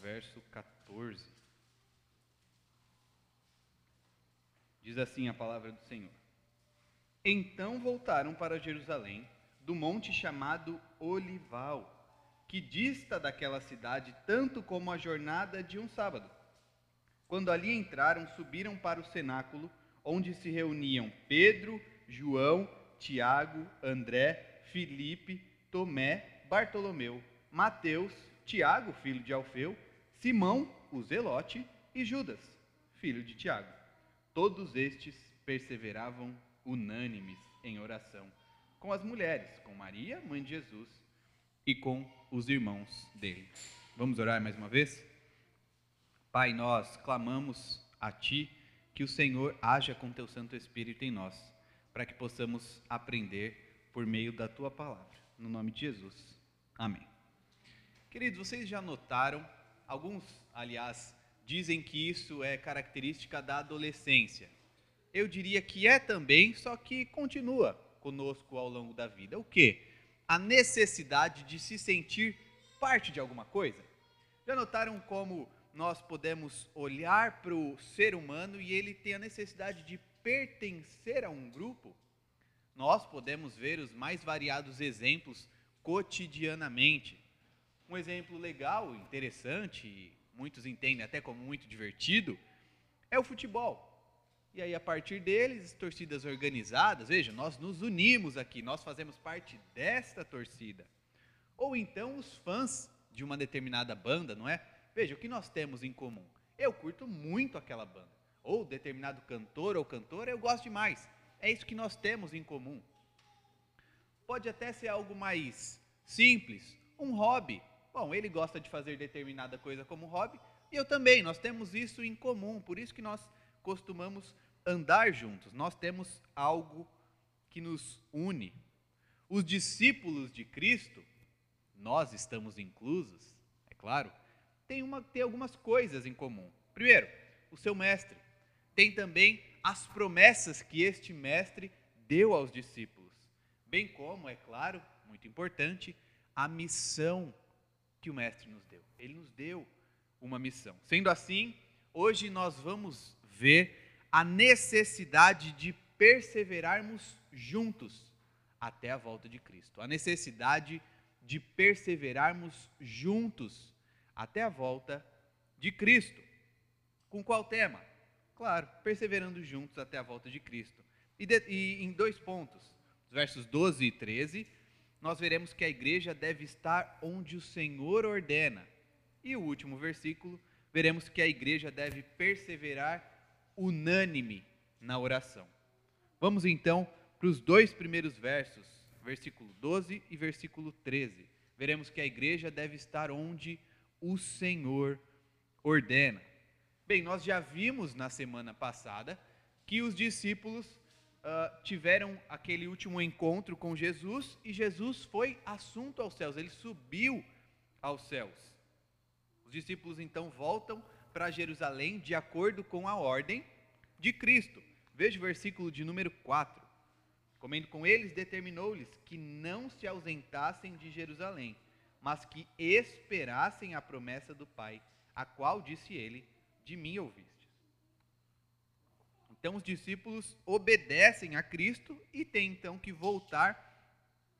verso 14. Diz assim a palavra do Senhor. Então voltaram para Jerusalém, do monte chamado Olival, que dista daquela cidade tanto como a jornada de um sábado. Quando ali entraram, subiram para o cenáculo, onde se reuniam Pedro, João, Tiago, André, Filipe, Tomé, Bartolomeu, Mateus, Tiago, filho de Alfeu, Simão, o Zelote, e Judas, filho de Tiago. Todos estes perseveravam unânimes em oração com as mulheres, com Maria, mãe de Jesus, e com os irmãos dele. Vamos orar mais uma vez? Pai, nós clamamos a Ti que o Senhor haja com Teu Santo Espírito em nós, para que possamos aprender por meio da Tua palavra. No nome de Jesus. Amém. Queridos, vocês já notaram, alguns, aliás, dizem que isso é característica da adolescência. Eu diria que é também, só que continua conosco ao longo da vida. O que? A necessidade de se sentir parte de alguma coisa. Já notaram como nós podemos olhar para o ser humano e ele tem a necessidade de pertencer a um grupo? Nós podemos ver os mais variados exemplos cotidianamente. Um exemplo legal, interessante, muitos entendem até como muito divertido, é o futebol. E aí, a partir deles, torcidas organizadas, veja, nós nos unimos aqui, nós fazemos parte desta torcida. Ou então os fãs de uma determinada banda, não é? Veja, o que nós temos em comum? Eu curto muito aquela banda. Ou determinado cantor ou cantora, eu gosto demais. É isso que nós temos em comum. Pode até ser algo mais simples, um hobby. Bom, ele gosta de fazer determinada coisa como hobby, e eu também, nós temos isso em comum, por isso que nós costumamos andar juntos, nós temos algo que nos une. Os discípulos de Cristo, nós estamos inclusos, é claro, tem, uma, tem algumas coisas em comum. Primeiro, o seu mestre. Tem também as promessas que este mestre deu aos discípulos, bem como, é claro, muito importante, a missão que o mestre nos deu. Ele nos deu uma missão. Sendo assim, hoje nós vamos ver a necessidade de perseverarmos juntos até a volta de Cristo. A necessidade de perseverarmos juntos até a volta de Cristo. Com qual tema? Claro, perseverando juntos até a volta de Cristo. E, de, e em dois pontos, versos 12 e 13, nós veremos que a igreja deve estar onde o Senhor ordena. E o último versículo, veremos que a igreja deve perseverar unânime na oração. Vamos então para os dois primeiros versos, versículo 12 e versículo 13. Veremos que a igreja deve estar onde o Senhor ordena. Bem, nós já vimos na semana passada que os discípulos uh, tiveram aquele último encontro com Jesus e Jesus foi assunto aos céus, ele subiu aos céus. Os discípulos então voltam para Jerusalém de acordo com a ordem de Cristo. Veja o versículo de número 4. Comendo com eles, determinou-lhes que não se ausentassem de Jerusalém, mas que esperassem a promessa do Pai, a qual disse ele: De mim ouvistes. Então os discípulos obedecem a Cristo e têm então que voltar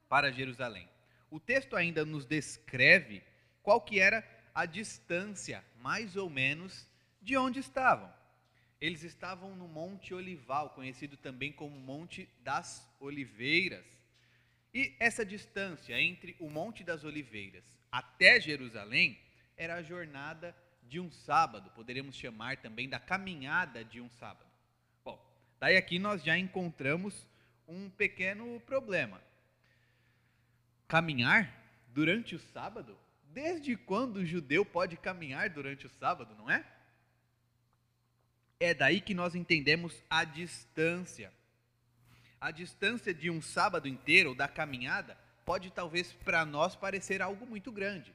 para Jerusalém. O texto ainda nos descreve qual que era a distância, mais ou menos, de onde estavam. Eles estavam no Monte Olival, conhecido também como Monte das Oliveiras. E essa distância entre o Monte das Oliveiras até Jerusalém era a jornada de um sábado, poderíamos chamar também da caminhada de um sábado. Daí aqui nós já encontramos um pequeno problema. Caminhar durante o sábado? Desde quando o judeu pode caminhar durante o sábado, não é? É daí que nós entendemos a distância. A distância de um sábado inteiro, ou da caminhada, pode talvez para nós parecer algo muito grande.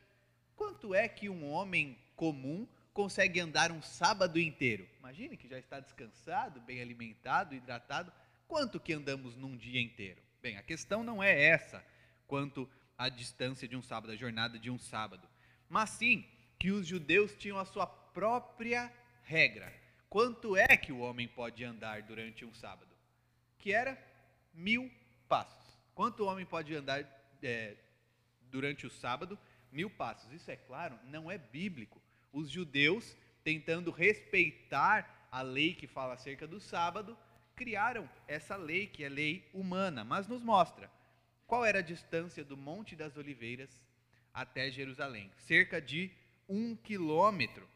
Quanto é que um homem comum consegue andar um sábado inteiro? Imagine que já está descansado, bem alimentado, hidratado. Quanto que andamos num dia inteiro? Bem, a questão não é essa, quanto a distância de um sábado, a jornada de um sábado, mas sim que os judeus tinham a sua própria regra. Quanto é que o homem pode andar durante um sábado? Que era mil passos. Quanto o homem pode andar é, durante o sábado? Mil passos. Isso é claro, não é bíblico. Os judeus, tentando respeitar a lei que fala acerca do sábado, criaram essa lei que é lei humana, mas nos mostra qual era a distância do Monte das Oliveiras até Jerusalém? Cerca de um quilômetro.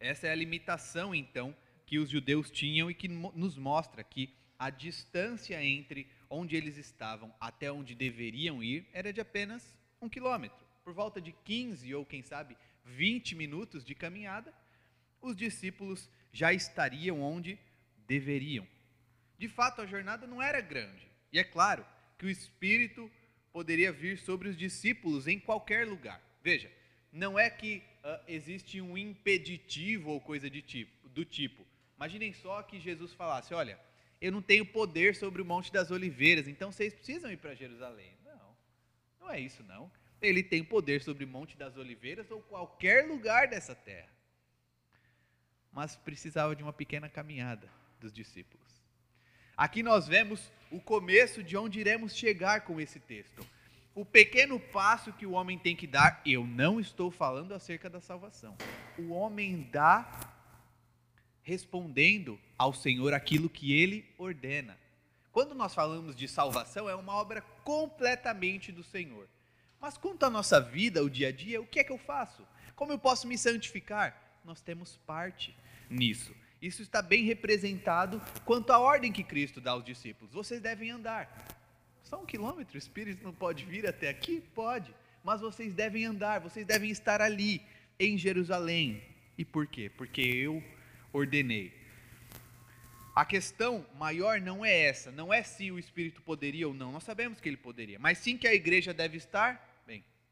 Essa é a limitação, então, que os judeus tinham e que nos mostra que a distância entre onde eles estavam até onde deveriam ir era de apenas um quilômetro. Por volta de 15 ou, quem sabe, 20 minutos de caminhada, os discípulos já estariam onde deveriam. De fato, a jornada não era grande. E é claro que o Espírito poderia vir sobre os discípulos em qualquer lugar. Veja, não é que uh, existe um impeditivo ou coisa tipo, do tipo. Imaginem só que Jesus falasse: Olha, eu não tenho poder sobre o Monte das Oliveiras, então vocês precisam ir para Jerusalém. Não, não é isso, não. Ele tem poder sobre o Monte das Oliveiras ou qualquer lugar dessa terra. Mas precisava de uma pequena caminhada dos discípulos. Aqui nós vemos o começo de onde iremos chegar com esse texto o pequeno passo que o homem tem que dar, eu não estou falando acerca da salvação. O homem dá respondendo ao Senhor aquilo que ele ordena. Quando nós falamos de salvação, é uma obra completamente do Senhor. Mas quanto à nossa vida, o dia a dia, o que é que eu faço? Como eu posso me santificar? Nós temos parte nisso. Isso está bem representado quanto à ordem que Cristo dá aos discípulos. Vocês devem andar. Só um quilômetro, o Espírito não pode vir até aqui? Pode. Mas vocês devem andar, vocês devem estar ali, em Jerusalém. E por quê? Porque eu ordenei. A questão maior não é essa, não é se o Espírito poderia ou não, nós sabemos que ele poderia, mas sim que a igreja deve estar,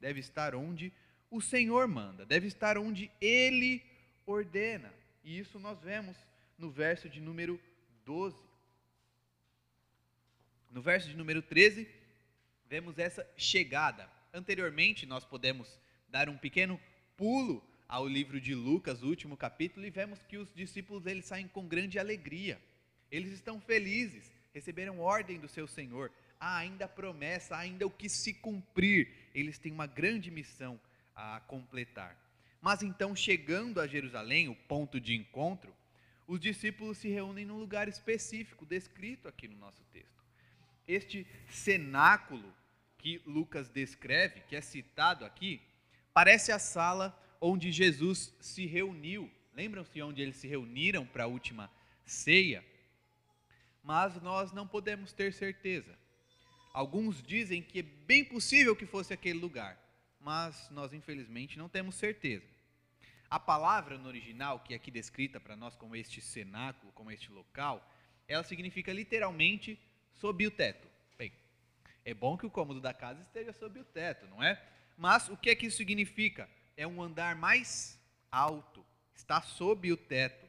deve estar onde o Senhor manda, deve estar onde ele ordena. E isso nós vemos no verso de número 12. No verso de número 13, vemos essa chegada. Anteriormente, nós podemos dar um pequeno pulo ao livro de Lucas, o último capítulo, e vemos que os discípulos eles saem com grande alegria. Eles estão felizes, receberam ordem do seu Senhor. Há ainda promessa, há ainda o que se cumprir. Eles têm uma grande missão a completar. Mas então, chegando a Jerusalém, o ponto de encontro, os discípulos se reúnem num lugar específico, descrito aqui no nosso texto este cenáculo que Lucas descreve, que é citado aqui, parece a sala onde Jesus se reuniu. Lembram-se onde eles se reuniram para a última ceia? Mas nós não podemos ter certeza. Alguns dizem que é bem possível que fosse aquele lugar, mas nós infelizmente não temos certeza. A palavra no original, que é aqui descrita para nós como este cenáculo, como este local, ela significa literalmente sob o teto. Bem, é bom que o cômodo da casa esteja sob o teto, não é? Mas o que é que isso significa? É um andar mais alto, está sob o teto.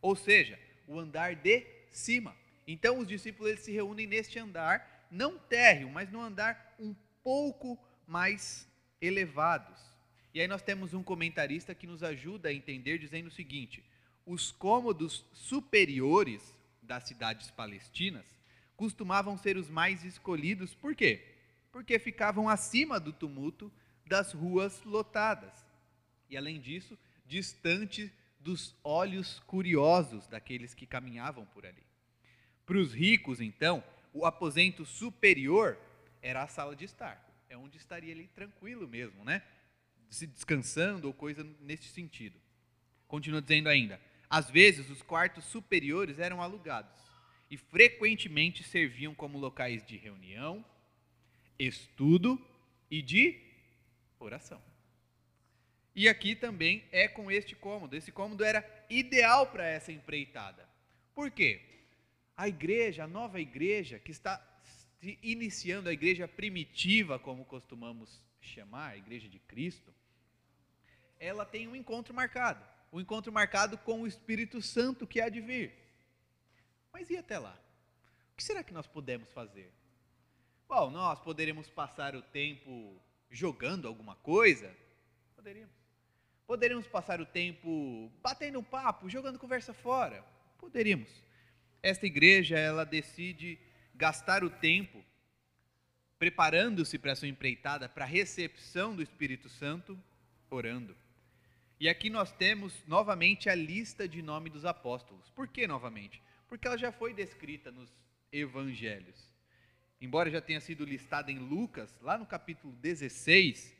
Ou seja, o andar de cima. Então os discípulos eles se reúnem neste andar, não térreo, mas no andar um pouco mais elevados. E aí nós temos um comentarista que nos ajuda a entender dizendo o seguinte: os cômodos superiores das cidades palestinas costumavam ser os mais escolhidos, por quê? Porque ficavam acima do tumulto das ruas lotadas. E além disso, distante dos olhos curiosos daqueles que caminhavam por ali. Para os ricos, então, o aposento superior era a sala de estar. É onde estaria ali tranquilo mesmo, né? Se descansando ou coisa nesse sentido. Continua dizendo ainda: às vezes os quartos superiores eram alugados e frequentemente serviam como locais de reunião, estudo e de oração. E aqui também é com este cômodo. Esse cômodo era ideal para essa empreitada. Por quê? A igreja, a nova igreja, que está iniciando a igreja primitiva, como costumamos chamar, a igreja de Cristo, ela tem um encontro marcado. Um encontro marcado com o Espírito Santo que há de vir. Mas e até lá? O que será que nós podemos fazer? Bom, nós poderíamos passar o tempo jogando alguma coisa? Poderíamos. Poderíamos passar o tempo batendo papo, jogando conversa fora. Poderíamos. Esta igreja, ela decide gastar o tempo preparando-se para a sua empreitada, para a recepção do Espírito Santo, orando. E aqui nós temos novamente a lista de nome dos apóstolos. Por que novamente? Porque ela já foi descrita nos evangelhos. Embora já tenha sido listada em Lucas, lá no capítulo 16,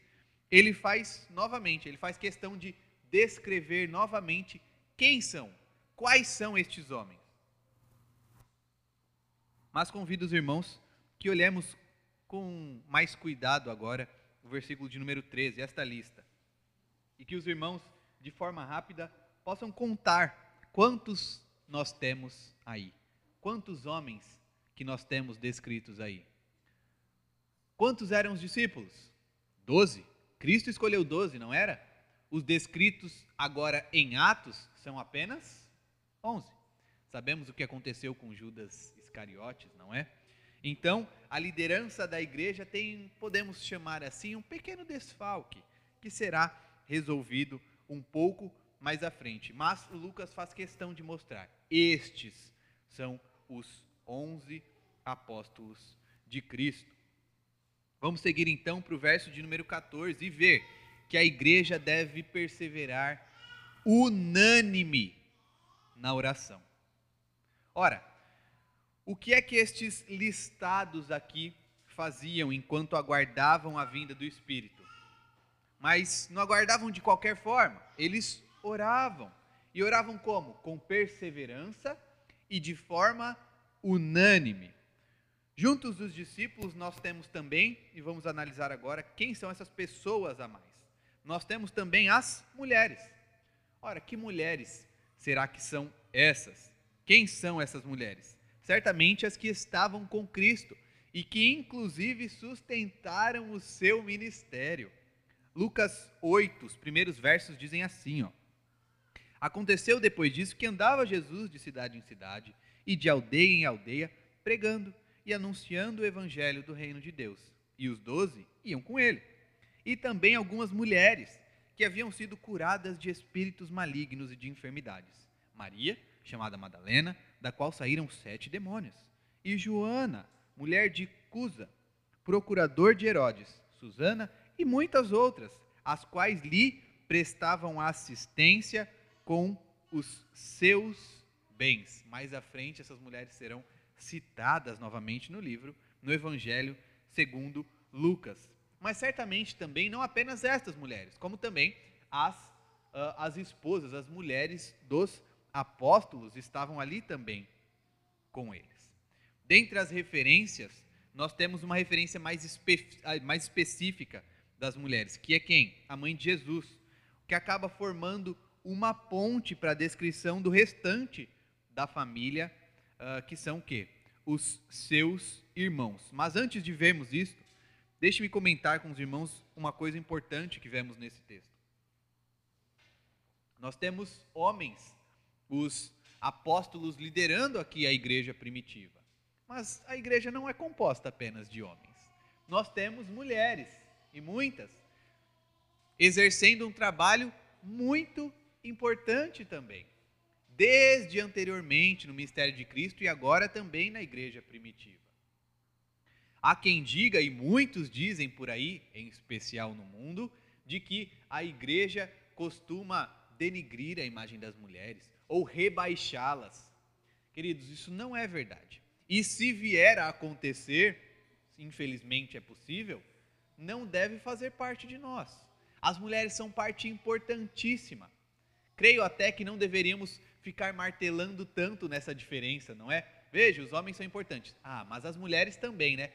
ele faz novamente, ele faz questão de descrever novamente quem são, quais são estes homens. Mas convido os irmãos que olhemos com mais cuidado agora o versículo de número 13, esta lista. E que os irmãos, de forma rápida, possam contar quantos nós temos aí. Quantos homens que nós temos descritos aí. Quantos eram os discípulos? Doze. Cristo escolheu doze, não era? Os descritos agora em Atos são apenas onze. Sabemos o que aconteceu com Judas Iscariotes, não é? Então, a liderança da igreja tem, podemos chamar assim, um pequeno desfalque, que será resolvido um pouco mais à frente. Mas Lucas faz questão de mostrar: estes são os onze apóstolos de Cristo. Vamos seguir então para o verso de número 14 e ver que a igreja deve perseverar unânime na oração. Ora, o que é que estes listados aqui faziam enquanto aguardavam a vinda do Espírito? Mas não aguardavam de qualquer forma, eles oravam. E oravam como? Com perseverança e de forma unânime. Juntos dos discípulos, nós temos também, e vamos analisar agora, quem são essas pessoas a mais. Nós temos também as mulheres. Ora, que mulheres será que são essas? Quem são essas mulheres? Certamente as que estavam com Cristo e que inclusive sustentaram o seu ministério. Lucas 8, os primeiros versos dizem assim, ó: Aconteceu depois disso que andava Jesus de cidade em cidade e de aldeia em aldeia, pregando e anunciando o evangelho do reino de Deus. E os doze iam com ele. E também algumas mulheres que haviam sido curadas de espíritos malignos e de enfermidades. Maria, chamada Madalena, da qual saíram sete demônios, e Joana, mulher de Cusa, procurador de Herodes, Susana e muitas outras, as quais lhe prestavam assistência com os seus bens. Mais à frente, essas mulheres serão citadas novamente no livro, no Evangelho segundo Lucas. Mas certamente também não apenas estas mulheres, como também as, uh, as esposas, as mulheres dos apóstolos estavam ali também com eles. Dentre as referências, nós temos uma referência mais, espe mais específica das mulheres, que é quem? A mãe de Jesus, que acaba formando uma ponte para a descrição do restante da família, uh, que são o quê? Os seus irmãos. Mas antes de vermos isso, deixe-me comentar com os irmãos uma coisa importante que vemos nesse texto. Nós temos homens os apóstolos liderando aqui a igreja primitiva. Mas a igreja não é composta apenas de homens. Nós temos mulheres, e muitas, exercendo um trabalho muito importante também. Desde anteriormente no ministério de Cristo e agora também na igreja primitiva. Há quem diga, e muitos dizem por aí, em especial no mundo, de que a igreja costuma denigrir a imagem das mulheres, ou rebaixá-las. Queridos, isso não é verdade. E se vier a acontecer, infelizmente é possível, não deve fazer parte de nós. As mulheres são parte importantíssima. Creio até que não deveríamos ficar martelando tanto nessa diferença, não é? Veja, os homens são importantes. Ah, mas as mulheres também, né?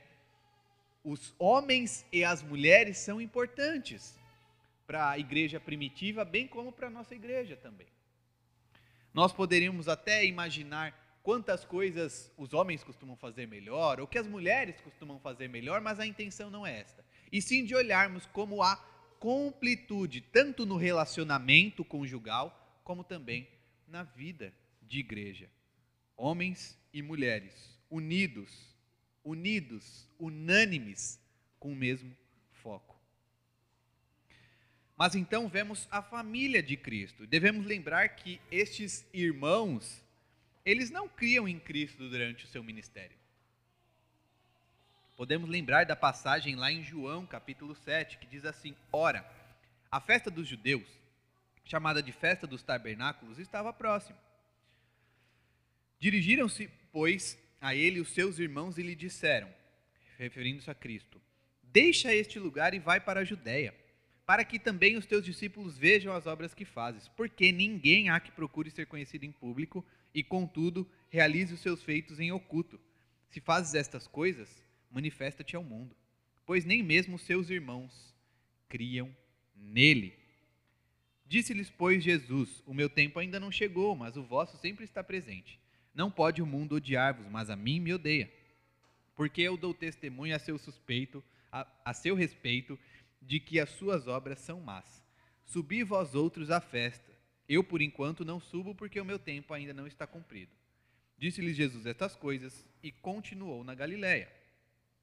Os homens e as mulheres são importantes para a igreja primitiva, bem como para a nossa igreja também. Nós poderíamos até imaginar quantas coisas os homens costumam fazer melhor, ou que as mulheres costumam fazer melhor, mas a intenção não é esta. E sim de olharmos como há completude, tanto no relacionamento conjugal, como também na vida de igreja. Homens e mulheres unidos, unidos, unânimes, com o mesmo foco. Mas então vemos a família de Cristo. Devemos lembrar que estes irmãos, eles não criam em Cristo durante o seu ministério. Podemos lembrar da passagem lá em João, capítulo 7, que diz assim: Ora, a festa dos judeus, chamada de festa dos tabernáculos, estava próxima. Dirigiram-se, pois, a ele os seus irmãos e lhe disseram, referindo-se a Cristo: Deixa este lugar e vai para a Judéia, para que também os teus discípulos vejam as obras que fazes, porque ninguém há que procure ser conhecido em público e, contudo, realize os seus feitos em oculto. Se fazes estas coisas, manifesta-te ao mundo, pois nem mesmo os seus irmãos criam nele. Disse-lhes, pois, Jesus: O meu tempo ainda não chegou, mas o vosso sempre está presente. Não pode o mundo odiar-vos, mas a mim me odeia. Porque eu dou testemunho a seu suspeito, a, a seu respeito, de que as suas obras são más. Subi vós outros à festa. Eu, por enquanto, não subo, porque o meu tempo ainda não está cumprido. Disse-lhes Jesus estas coisas e continuou na Galiléia.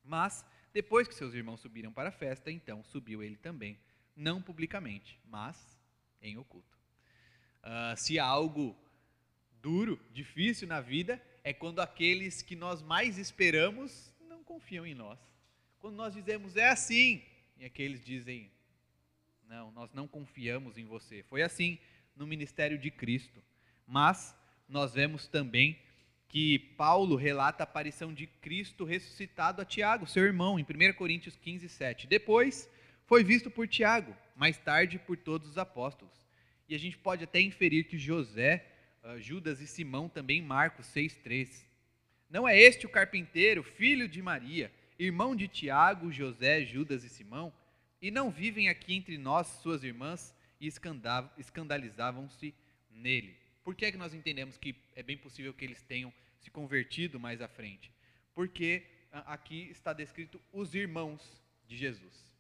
Mas, depois que seus irmãos subiram para a festa, então subiu ele também, não publicamente, mas em oculto. Uh, se há algo duro, difícil na vida, é quando aqueles que nós mais esperamos não confiam em nós. Quando nós dizemos é assim, e aqueles dizem não, nós não confiamos em você. Foi assim no ministério de Cristo. Mas nós vemos também que Paulo relata a aparição de Cristo ressuscitado a Tiago, seu irmão, em 1 Coríntios 15, 7. Depois foi visto por Tiago, mais tarde por todos os apóstolos. E a gente pode até inferir que José, ah, Judas e Simão também Marcos 6,3. Não é este o carpinteiro, filho de Maria, irmão de Tiago, José, Judas e Simão? E não vivem aqui entre nós, suas irmãs, e escandalizavam-se nele. Por que é que nós entendemos que é bem possível que eles tenham se convertido mais à frente? Porque ah, aqui está descrito os irmãos de Jesus.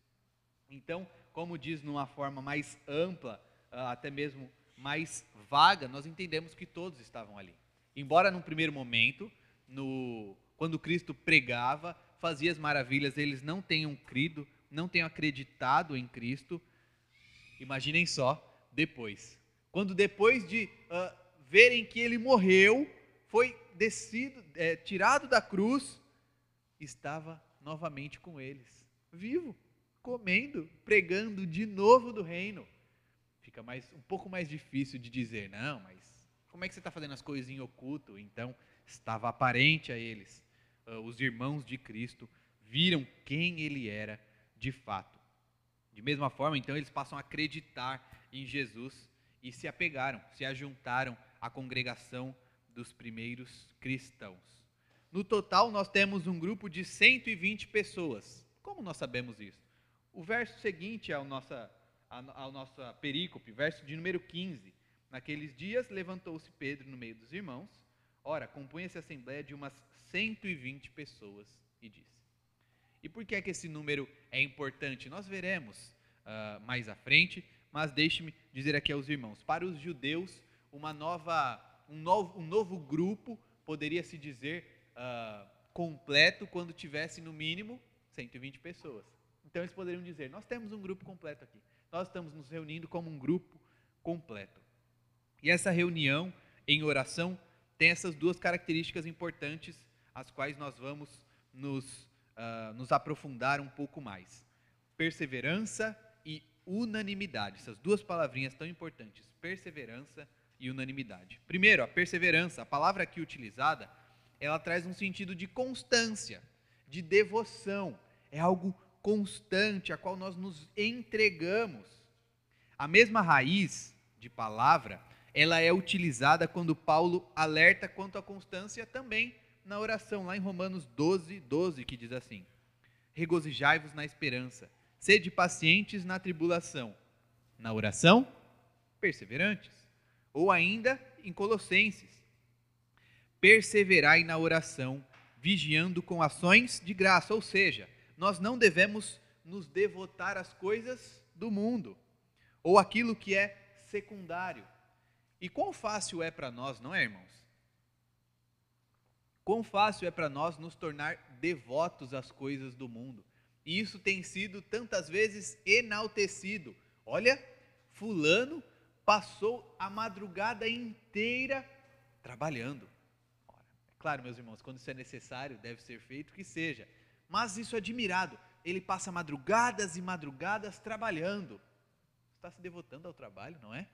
Então, como diz numa forma mais ampla, ah, até mesmo mais vaga, nós entendemos que todos estavam ali. Embora num primeiro momento, no, quando Cristo pregava, fazia as maravilhas, eles não tenham crido, não tenham acreditado em Cristo. Imaginem só depois. Quando depois de uh, verem que ele morreu, foi descido, é, tirado da cruz, estava novamente com eles, vivo comendo, pregando de novo do reino. Fica mais, um pouco mais difícil de dizer, não, mas como é que você está fazendo as coisas em oculto? Então, estava aparente a eles. Uh, os irmãos de Cristo viram quem ele era de fato. De mesma forma, então, eles passam a acreditar em Jesus e se apegaram, se ajuntaram à congregação dos primeiros cristãos. No total, nós temos um grupo de 120 pessoas. Como nós sabemos isso? O verso seguinte ao nossa, ao nossa perícope, verso de número 15. Naqueles dias levantou-se Pedro no meio dos irmãos. Ora, compunha-se a assembleia de umas 120 pessoas e disse. E por que é que esse número é importante? Nós veremos uh, mais à frente, mas deixe-me dizer aqui aos irmãos: para os judeus, uma nova, um, novo, um novo grupo poderia se dizer uh, completo quando tivesse no mínimo 120 pessoas. Então eles poderiam dizer: Nós temos um grupo completo aqui. Nós estamos nos reunindo como um grupo completo. E essa reunião em oração tem essas duas características importantes, as quais nós vamos nos, uh, nos aprofundar um pouco mais: perseverança e unanimidade. Essas duas palavrinhas tão importantes: perseverança e unanimidade. Primeiro, a perseverança, a palavra aqui utilizada, ela traz um sentido de constância, de devoção. É algo constante a qual nós nos entregamos. A mesma raiz de palavra, ela é utilizada quando Paulo alerta quanto à constância também na oração, lá em Romanos 12, 12, que diz assim: Regozijai-vos na esperança, sede pacientes na tribulação, na oração, perseverantes. Ou ainda em Colossenses: Perseverai na oração, vigiando com ações de graça, ou seja, nós não devemos nos devotar às coisas do mundo ou aquilo que é secundário. E quão fácil é para nós, não é, irmãos? Quão fácil é para nós nos tornar devotos às coisas do mundo. E isso tem sido tantas vezes enaltecido. Olha, Fulano passou a madrugada inteira trabalhando. Ora, é claro, meus irmãos, quando isso é necessário, deve ser feito, que seja. Mas isso é admirado. Ele passa madrugadas e madrugadas trabalhando. Está se devotando ao trabalho, não é?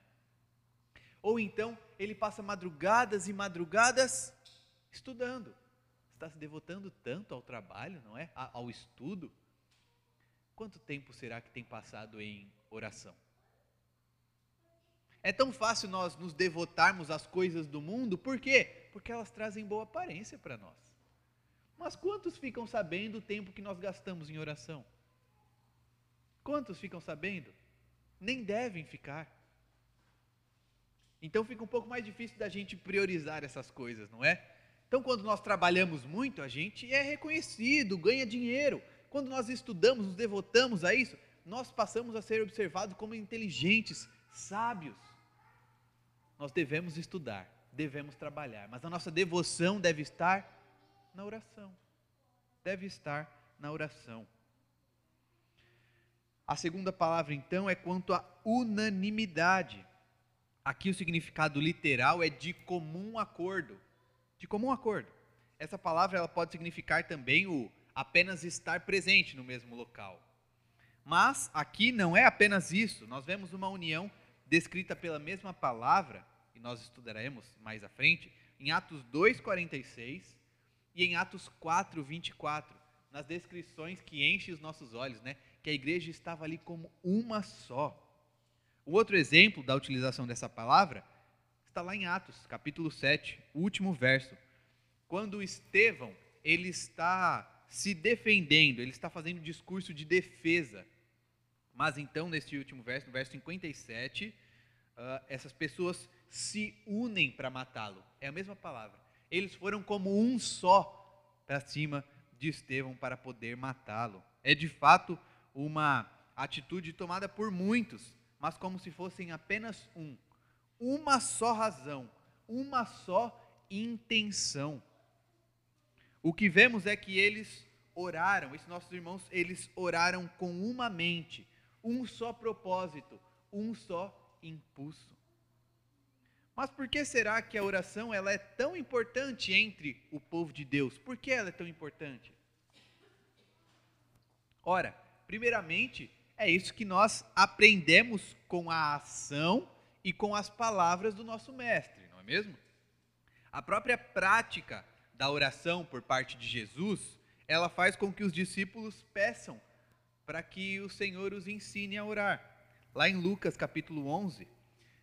Ou então ele passa madrugadas e madrugadas estudando. Está se devotando tanto ao trabalho, não é? Ao estudo. Quanto tempo será que tem passado em oração? É tão fácil nós nos devotarmos às coisas do mundo, por quê? Porque elas trazem boa aparência para nós. Mas quantos ficam sabendo o tempo que nós gastamos em oração? Quantos ficam sabendo? Nem devem ficar. Então fica um pouco mais difícil da gente priorizar essas coisas, não é? Então, quando nós trabalhamos muito, a gente é reconhecido, ganha dinheiro. Quando nós estudamos, nos devotamos a isso, nós passamos a ser observados como inteligentes, sábios. Nós devemos estudar, devemos trabalhar, mas a nossa devoção deve estar na oração. Deve estar na oração. A segunda palavra, então, é quanto à unanimidade. Aqui o significado literal é de comum acordo. De comum acordo. Essa palavra ela pode significar também o apenas estar presente no mesmo local. Mas aqui não é apenas isso. Nós vemos uma união descrita pela mesma palavra, e nós estudaremos mais à frente, em Atos 2:46 e em Atos 4:24, nas descrições que enchem os nossos olhos, né? Que a igreja estava ali como uma só. O outro exemplo da utilização dessa palavra está lá em Atos, capítulo 7, o último verso. Quando Estevão, ele está se defendendo, ele está fazendo discurso de defesa. Mas então, neste último verso, no verso 57, uh, ah, essas pessoas se unem para matá-lo. É a mesma palavra. Eles foram como um só para cima de Estevão para poder matá-lo. É de fato uma atitude tomada por muitos mas como se fossem apenas um. Uma só razão, uma só intenção. O que vemos é que eles oraram, esses nossos irmãos, eles oraram com uma mente, um só propósito, um só impulso. Mas por que será que a oração ela é tão importante entre o povo de Deus? Por que ela é tão importante? Ora, primeiramente, é isso que nós aprendemos com a ação e com as palavras do nosso mestre, não é mesmo? A própria prática da oração por parte de Jesus, ela faz com que os discípulos peçam para que o Senhor os ensine a orar. Lá em Lucas capítulo 11,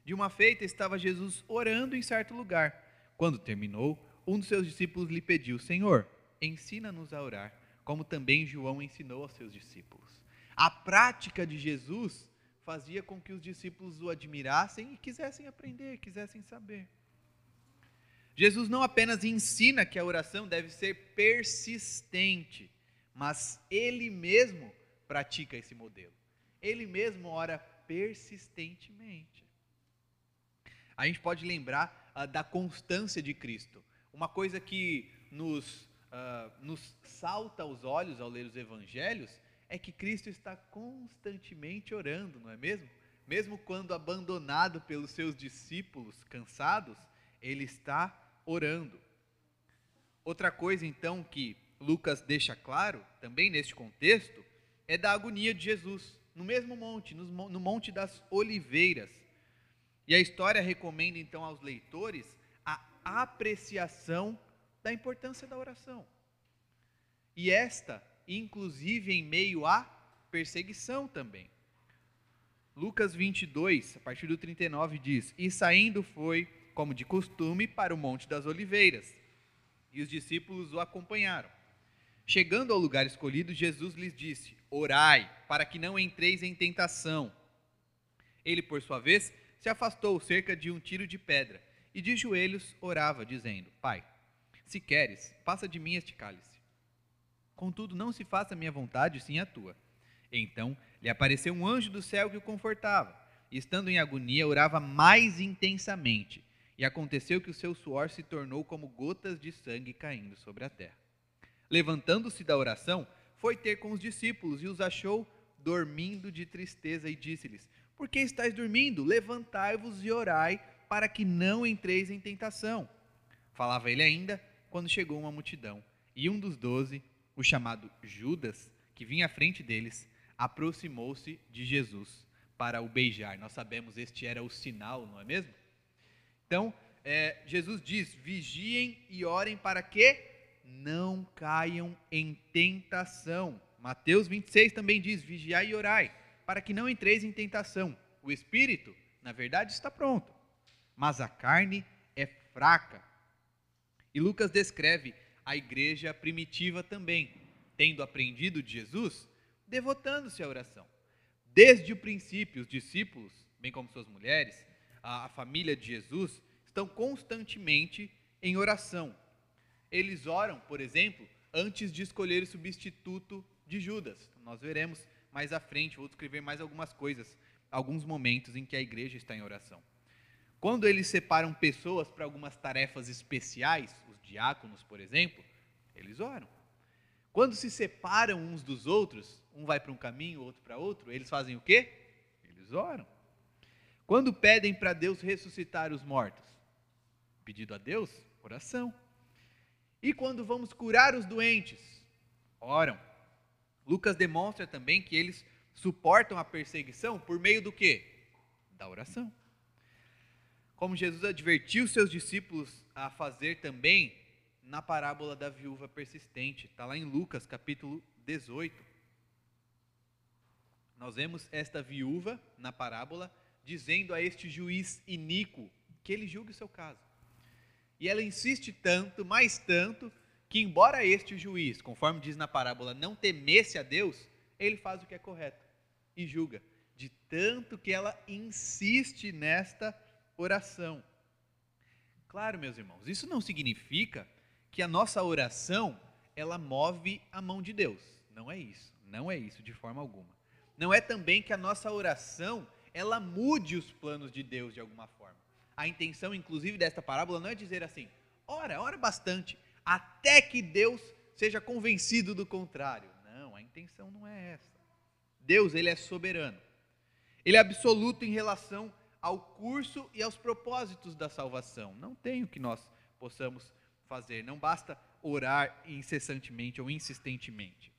de uma feita estava Jesus orando em certo lugar. Quando terminou, um dos seus discípulos lhe pediu: Senhor, ensina-nos a orar, como também João ensinou aos seus discípulos. A prática de Jesus fazia com que os discípulos o admirassem e quisessem aprender, quisessem saber. Jesus não apenas ensina que a oração deve ser persistente, mas ele mesmo pratica esse modelo. Ele mesmo ora persistentemente. A gente pode lembrar uh, da constância de Cristo. Uma coisa que nos, uh, nos salta aos olhos ao ler os evangelhos é que Cristo está constantemente orando, não é mesmo? Mesmo quando abandonado pelos seus discípulos cansados, ele está orando. Outra coisa, então, que Lucas deixa claro, também neste contexto, é da agonia de Jesus, no mesmo monte, no Monte das Oliveiras. E a história recomenda, então, aos leitores a apreciação da importância da oração. E esta inclusive em meio à perseguição também. Lucas 22, a partir do 39, diz: E saindo foi, como de costume, para o Monte das Oliveiras, e os discípulos o acompanharam. Chegando ao lugar escolhido, Jesus lhes disse: Orai, para que não entreis em tentação. Ele, por sua vez, se afastou cerca de um tiro de pedra e de joelhos orava, dizendo: Pai, se queres, passa de mim este cálice. Contudo, não se faça a minha vontade, sim a tua. Então lhe apareceu um anjo do céu que o confortava, e estando em agonia, orava mais intensamente. E aconteceu que o seu suor se tornou como gotas de sangue caindo sobre a terra. Levantando-se da oração, foi ter com os discípulos e os achou dormindo de tristeza e disse-lhes: Por que estáis dormindo? Levantai-vos e orai, para que não entreis em tentação. Falava ele ainda, quando chegou uma multidão. E um dos doze, o chamado Judas, que vinha à frente deles, aproximou-se de Jesus para o beijar. Nós sabemos este era o sinal, não é mesmo? Então, é, Jesus diz: vigiem e orem para que não caiam em tentação. Mateus 26 também diz: vigiai e orai, para que não entreis em tentação. O espírito, na verdade, está pronto, mas a carne é fraca. E Lucas descreve a igreja primitiva também, tendo aprendido de Jesus, devotando-se à oração. Desde o princípio, os discípulos, bem como suas mulheres, a, a família de Jesus, estão constantemente em oração. Eles oram, por exemplo, antes de escolher o substituto de Judas. Nós veremos mais à frente, vou descrever mais algumas coisas, alguns momentos em que a igreja está em oração. Quando eles separam pessoas para algumas tarefas especiais, diáconos, por exemplo, eles oram. Quando se separam uns dos outros, um vai para um caminho, outro para outro, eles fazem o quê? Eles oram. Quando pedem para Deus ressuscitar os mortos? Pedido a Deus? Oração. E quando vamos curar os doentes? Oram. Lucas demonstra também que eles suportam a perseguição por meio do quê? Da oração. Como Jesus advertiu seus discípulos a fazer também na parábola da viúva persistente. Está lá em Lucas capítulo 18. Nós vemos esta viúva na parábola dizendo a este juiz iníquo que ele julgue o seu caso. E ela insiste tanto, mais tanto, que embora este juiz, conforme diz na parábola, não temesse a Deus, ele faz o que é correto e julga, de tanto que ela insiste nesta oração. Claro, meus irmãos, isso não significa que a nossa oração ela move a mão de Deus. Não é isso, não é isso de forma alguma. Não é também que a nossa oração ela mude os planos de Deus de alguma forma. A intenção, inclusive, desta parábola não é dizer assim: ora, ora bastante, até que Deus seja convencido do contrário. Não, a intenção não é essa. Deus, ele é soberano. Ele é absoluto em relação ao curso e aos propósitos da salvação. Não tem o que nós possamos fazer. Não basta orar incessantemente ou insistentemente.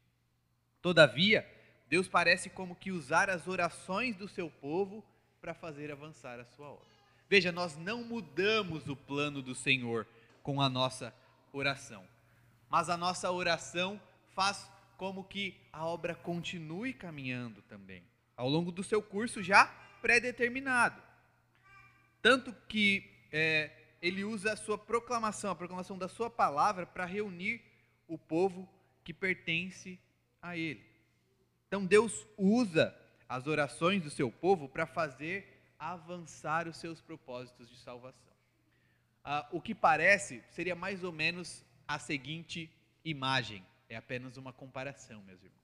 Todavia, Deus parece como que usar as orações do seu povo para fazer avançar a sua obra. Veja, nós não mudamos o plano do Senhor com a nossa oração, mas a nossa oração faz como que a obra continue caminhando também, ao longo do seu curso já pré-determinado. Tanto que é, ele usa a sua proclamação, a proclamação da sua palavra, para reunir o povo que pertence a ele. Então Deus usa as orações do seu povo para fazer avançar os seus propósitos de salvação. Ah, o que parece seria mais ou menos a seguinte imagem, é apenas uma comparação, meus irmãos.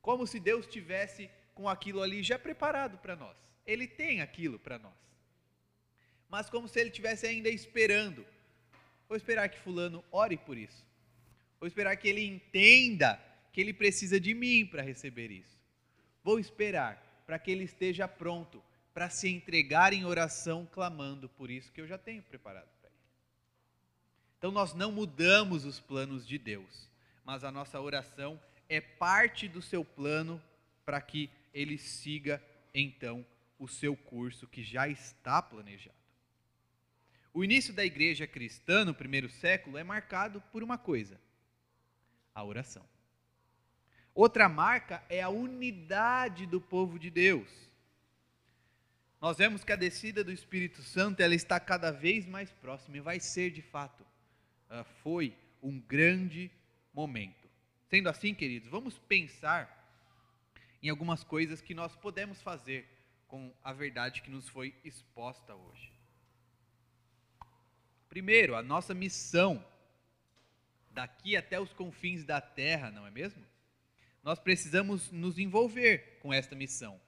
Como se Deus tivesse com aquilo ali já preparado para nós. Ele tem aquilo para nós mas como se ele estivesse ainda esperando. Vou esperar que Fulano ore por isso. Vou esperar que ele entenda que ele precisa de mim para receber isso. Vou esperar para que ele esteja pronto para se entregar em oração, clamando por isso que eu já tenho preparado para ele. Então nós não mudamos os planos de Deus, mas a nossa oração é parte do seu plano para que ele siga então o seu curso que já está planejado. O início da igreja cristã no primeiro século é marcado por uma coisa: a oração. Outra marca é a unidade do povo de Deus. Nós vemos que a descida do Espírito Santo ela está cada vez mais próxima e vai ser de fato. Ah, foi um grande momento. Sendo assim, queridos, vamos pensar em algumas coisas que nós podemos fazer com a verdade que nos foi exposta hoje. Primeiro, a nossa missão daqui até os confins da terra, não é mesmo? Nós precisamos nos envolver com esta missão.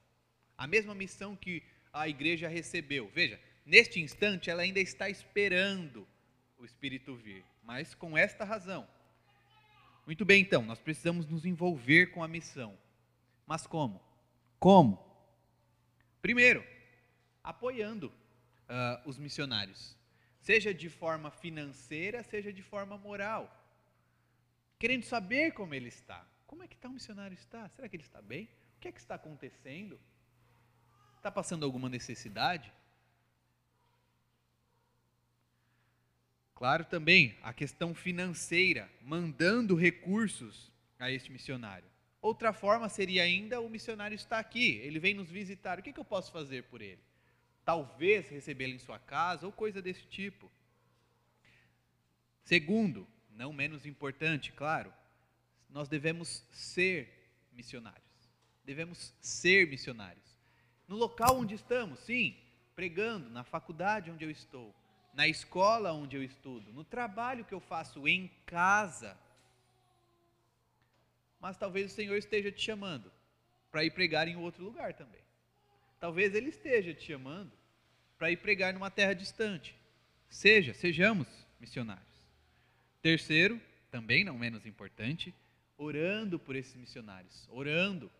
A mesma missão que a igreja recebeu. Veja, neste instante ela ainda está esperando o Espírito vir, mas com esta razão. Muito bem, então, nós precisamos nos envolver com a missão. Mas como? Como? Primeiro, apoiando uh, os missionários, seja de forma financeira, seja de forma moral, querendo saber como ele está. Como é que está o missionário está? Será que ele está bem? O que é que está acontecendo? Está passando alguma necessidade? Claro também a questão financeira, mandando recursos a este missionário. Outra forma seria ainda o missionário está aqui, ele vem nos visitar, o que, que eu posso fazer por ele? Talvez recebê-lo em sua casa ou coisa desse tipo. Segundo, não menos importante, claro, nós devemos ser missionários. Devemos ser missionários. No local onde estamos, sim, pregando, na faculdade onde eu estou, na escola onde eu estudo, no trabalho que eu faço em casa. Mas talvez o Senhor esteja te chamando para ir pregar em outro lugar também. Talvez Ele esteja te chamando para ir pregar numa terra distante. Seja, sejamos missionários. Terceiro, também não menos importante, orando por esses missionários, orando.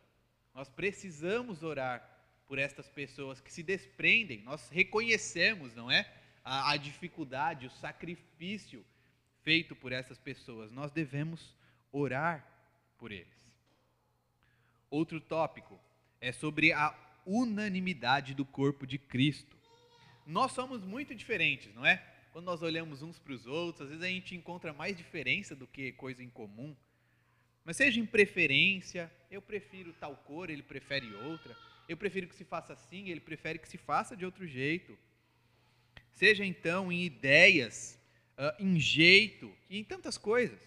Nós precisamos orar por estas pessoas que se desprendem. Nós reconhecemos, não é? a, a dificuldade, o sacrifício feito por essas pessoas. Nós devemos orar por eles. Outro tópico é sobre a unanimidade do corpo de Cristo. Nós somos muito diferentes, não é? Quando nós olhamos uns para os outros, às vezes a gente encontra mais diferença do que coisa em comum. Mas seja em preferência, eu prefiro tal cor, ele prefere outra. Eu prefiro que se faça assim, ele prefere que se faça de outro jeito seja então em ideias, uh, em jeito e em tantas coisas.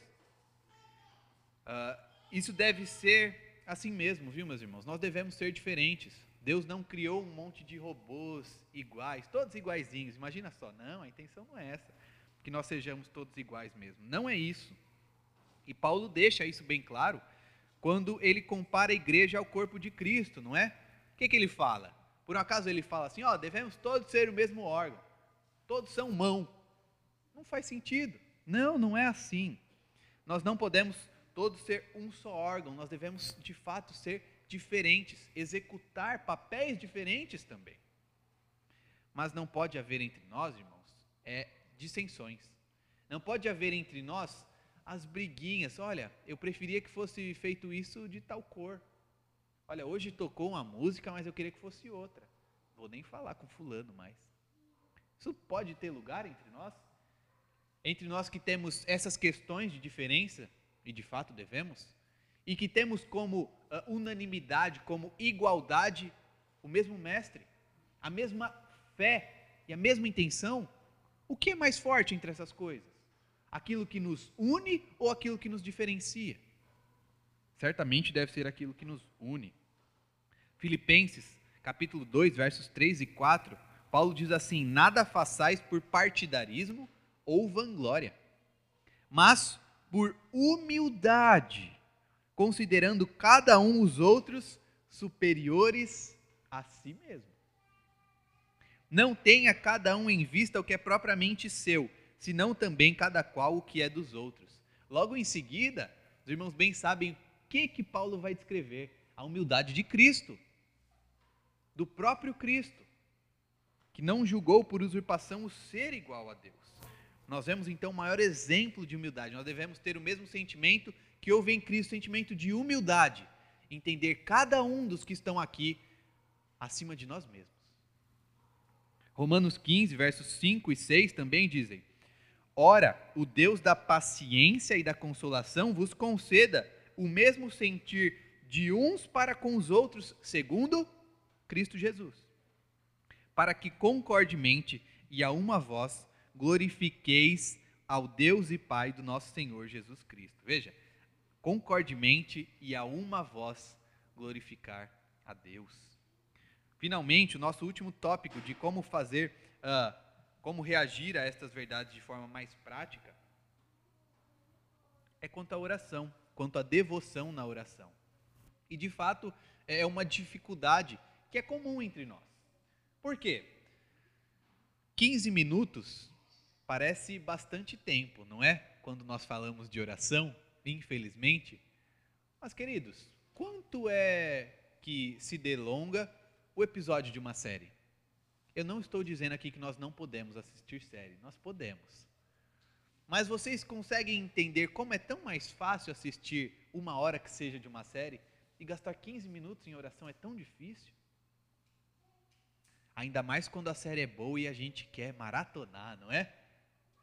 Uh, isso deve ser assim mesmo, viu, meus irmãos? Nós devemos ser diferentes. Deus não criou um monte de robôs iguais, todos iguaizinhos. Imagina só, não, a intenção não é essa, que nós sejamos todos iguais mesmo. Não é isso. E Paulo deixa isso bem claro quando ele compara a igreja ao corpo de Cristo, não é? O que, que ele fala? Por um acaso ele fala assim, ó, devemos todos ser o mesmo órgão todos são mão. Não faz sentido. Não, não é assim. Nós não podemos todos ser um só órgão, nós devemos de fato ser diferentes, executar papéis diferentes também. Mas não pode haver entre nós, irmãos, é dissensões. Não pode haver entre nós as briguinhas. Olha, eu preferia que fosse feito isso de tal cor. Olha, hoje tocou uma música, mas eu queria que fosse outra. Vou nem falar com fulano mais. Isso pode ter lugar entre nós? Entre nós que temos essas questões de diferença, e de fato devemos, e que temos como uh, unanimidade, como igualdade, o mesmo mestre, a mesma fé e a mesma intenção, o que é mais forte entre essas coisas? Aquilo que nos une ou aquilo que nos diferencia? Certamente deve ser aquilo que nos une. Filipenses, capítulo 2, versos 3 e 4 Paulo diz assim: nada façais por partidarismo ou vanglória, mas por humildade, considerando cada um os outros superiores a si mesmo. Não tenha cada um em vista o que é propriamente seu, senão também cada qual o que é dos outros. Logo em seguida, os irmãos bem sabem o que que Paulo vai descrever: a humildade de Cristo, do próprio Cristo que não julgou por usurpação o ser igual a Deus. Nós vemos então o maior exemplo de humildade. Nós devemos ter o mesmo sentimento que houve em Cristo, sentimento de humildade, entender cada um dos que estão aqui acima de nós mesmos. Romanos 15, versos 5 e 6 também dizem: Ora, o Deus da paciência e da consolação vos conceda o mesmo sentir de uns para com os outros, segundo Cristo Jesus para que concordemente e a uma voz glorifiqueis ao Deus e Pai do nosso Senhor Jesus Cristo. Veja, concordemente e a uma voz glorificar a Deus. Finalmente, o nosso último tópico de como fazer, uh, como reagir a estas verdades de forma mais prática, é quanto à oração, quanto à devoção na oração. E de fato, é uma dificuldade que é comum entre nós. Por quê? 15 minutos parece bastante tempo, não é? Quando nós falamos de oração, infelizmente. Mas, queridos, quanto é que se delonga o episódio de uma série. Eu não estou dizendo aqui que nós não podemos assistir série, nós podemos. Mas vocês conseguem entender como é tão mais fácil assistir uma hora que seja de uma série e gastar 15 minutos em oração é tão difícil? Ainda mais quando a série é boa e a gente quer maratonar, não é?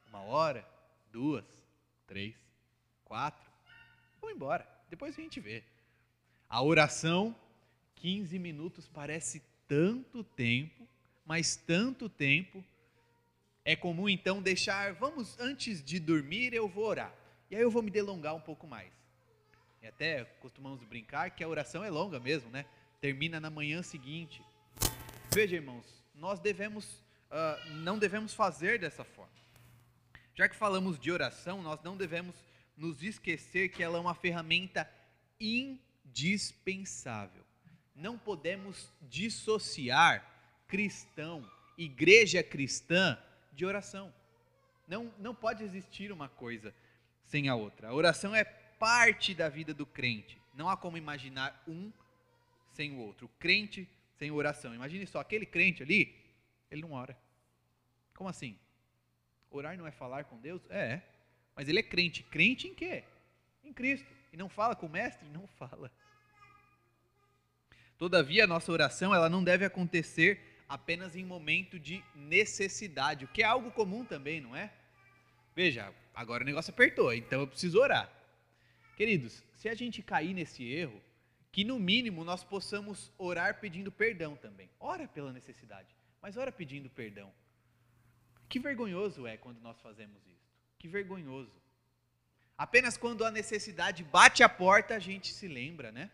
Uma hora, duas, três, quatro. Vamos embora, depois a gente vê. A oração, 15 minutos parece tanto tempo, mas tanto tempo. É comum então deixar, vamos, antes de dormir eu vou orar. E aí eu vou me delongar um pouco mais. E até costumamos brincar que a oração é longa mesmo, né? Termina na manhã seguinte. Veja, irmãos, nós devemos, uh, não devemos fazer dessa forma. Já que falamos de oração, nós não devemos nos esquecer que ela é uma ferramenta indispensável. Não podemos dissociar cristão, igreja cristã, de oração. Não, não pode existir uma coisa sem a outra. A oração é parte da vida do crente. Não há como imaginar um sem o outro. O crente sem oração. Imagine só, aquele crente ali, ele não ora. Como assim? Orar não é falar com Deus? É, mas ele é crente. Crente em quê? Em Cristo. E não fala com o mestre? Não fala. Todavia, a nossa oração ela não deve acontecer apenas em momento de necessidade, o que é algo comum também, não é? Veja, agora o negócio apertou, então eu preciso orar. Queridos, se a gente cair nesse erro, que no mínimo nós possamos orar pedindo perdão também. Ora pela necessidade, mas ora pedindo perdão. Que vergonhoso é quando nós fazemos isso. Que vergonhoso. Apenas quando a necessidade bate a porta, a gente se lembra, né?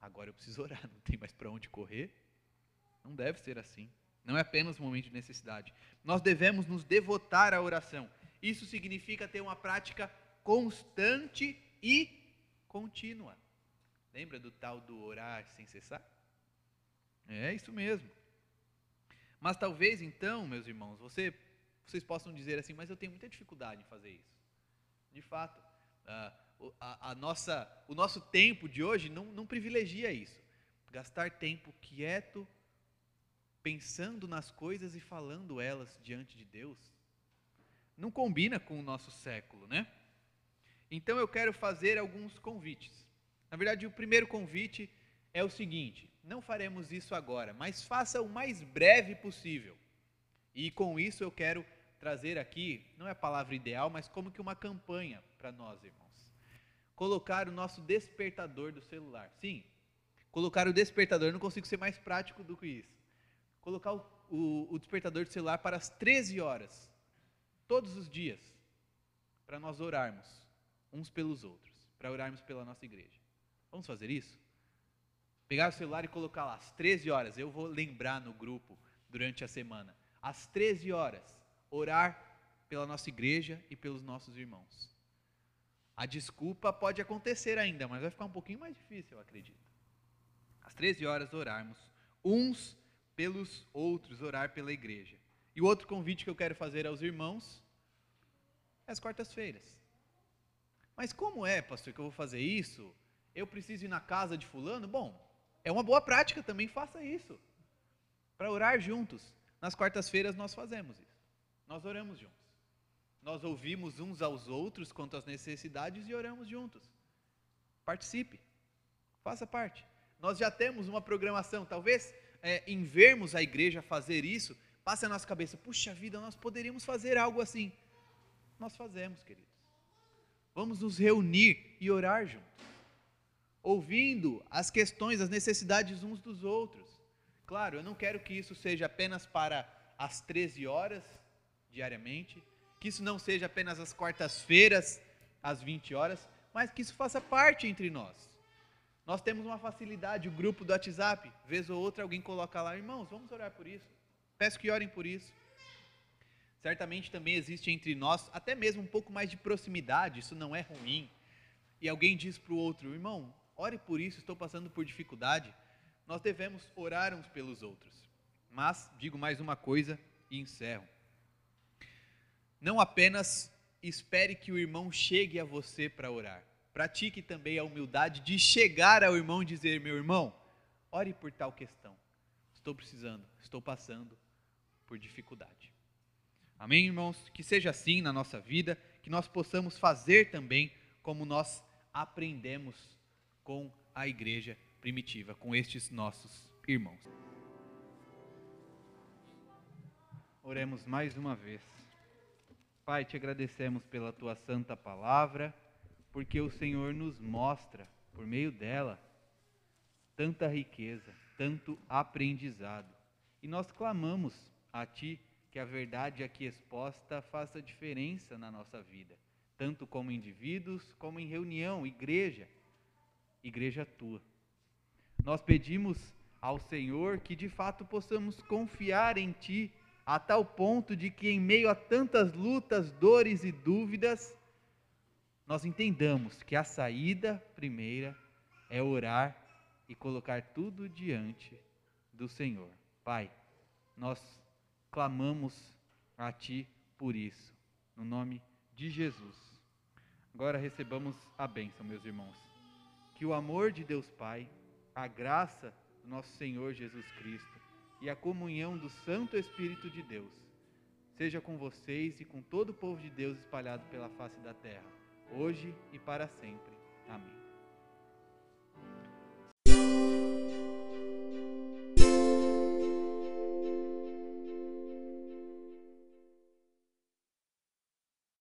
Agora eu preciso orar, não tem mais para onde correr. Não deve ser assim. Não é apenas um momento de necessidade. Nós devemos nos devotar à oração. Isso significa ter uma prática constante e contínua. Lembra do tal do orar sem cessar? É isso mesmo. Mas talvez então, meus irmãos, você, vocês possam dizer assim, mas eu tenho muita dificuldade em fazer isso. De fato, a, a, a nossa, o nosso tempo de hoje não, não privilegia isso. Gastar tempo quieto, pensando nas coisas e falando elas diante de Deus, não combina com o nosso século, né? Então eu quero fazer alguns convites. Na verdade, o primeiro convite é o seguinte: não faremos isso agora, mas faça o mais breve possível. E com isso eu quero trazer aqui, não é a palavra ideal, mas como que uma campanha para nós, irmãos. Colocar o nosso despertador do celular. Sim, colocar o despertador, não consigo ser mais prático do que isso. Colocar o, o, o despertador do celular para as 13 horas, todos os dias, para nós orarmos uns pelos outros, para orarmos pela nossa igreja. Vamos fazer isso? Pegar o celular e colocar lá, às 13 horas, eu vou lembrar no grupo durante a semana. Às 13 horas, orar pela nossa igreja e pelos nossos irmãos. A desculpa pode acontecer ainda, mas vai ficar um pouquinho mais difícil, eu acredito. Às 13 horas, orarmos uns pelos outros, orar pela igreja. E o outro convite que eu quero fazer aos irmãos é as quartas-feiras. Mas como é, pastor, que eu vou fazer isso? eu preciso ir na casa de fulano, bom, é uma boa prática também, faça isso. Para orar juntos. Nas quartas-feiras nós fazemos isso. Nós oramos juntos. Nós ouvimos uns aos outros quanto às necessidades e oramos juntos. Participe. Faça parte. Nós já temos uma programação. Talvez é, em vermos a igreja fazer isso, passe a nossa cabeça, puxa vida, nós poderíamos fazer algo assim. Nós fazemos, queridos. Vamos nos reunir e orar juntos ouvindo as questões, as necessidades uns dos outros. Claro, eu não quero que isso seja apenas para as 13 horas diariamente, que isso não seja apenas às quartas-feiras, às 20 horas, mas que isso faça parte entre nós. Nós temos uma facilidade, o grupo do WhatsApp, vez ou outra alguém coloca lá, irmãos, vamos orar por isso. Peço que orem por isso. Certamente também existe entre nós até mesmo um pouco mais de proximidade, isso não é ruim. E alguém diz para o outro, irmão, ore por isso, estou passando por dificuldade. Nós devemos orar uns pelos outros. Mas, digo mais uma coisa e encerro. Não apenas espere que o irmão chegue a você para orar. Pratique também a humildade de chegar ao irmão e dizer: meu irmão, ore por tal questão. estou precisando, estou passando por dificuldade. Amém, irmãos? Que seja assim na nossa vida, que nós possamos fazer também como nós aprendemos com a igreja primitiva, com estes nossos irmãos. Oremos mais uma vez. Pai, te agradecemos pela tua santa palavra, porque o Senhor nos mostra, por meio dela, tanta riqueza, tanto aprendizado. E nós clamamos a ti que a verdade aqui exposta faça diferença na nossa vida, tanto como indivíduos, como em reunião, igreja, igreja tua. Nós pedimos ao Senhor que de fato possamos confiar em Ti, a tal ponto de que, em meio a tantas lutas, dores e dúvidas, nós entendamos que a saída primeira é orar e colocar tudo diante do Senhor. Pai, nós clamamos a Ti por isso, no nome de Jesus. Agora recebamos a bênção, meus irmãos. Que o amor de Deus Pai, a graça do nosso Senhor Jesus Cristo e a comunhão do Santo Espírito de Deus seja com vocês e com todo o povo de Deus espalhado pela face da terra, hoje e para sempre. Amém.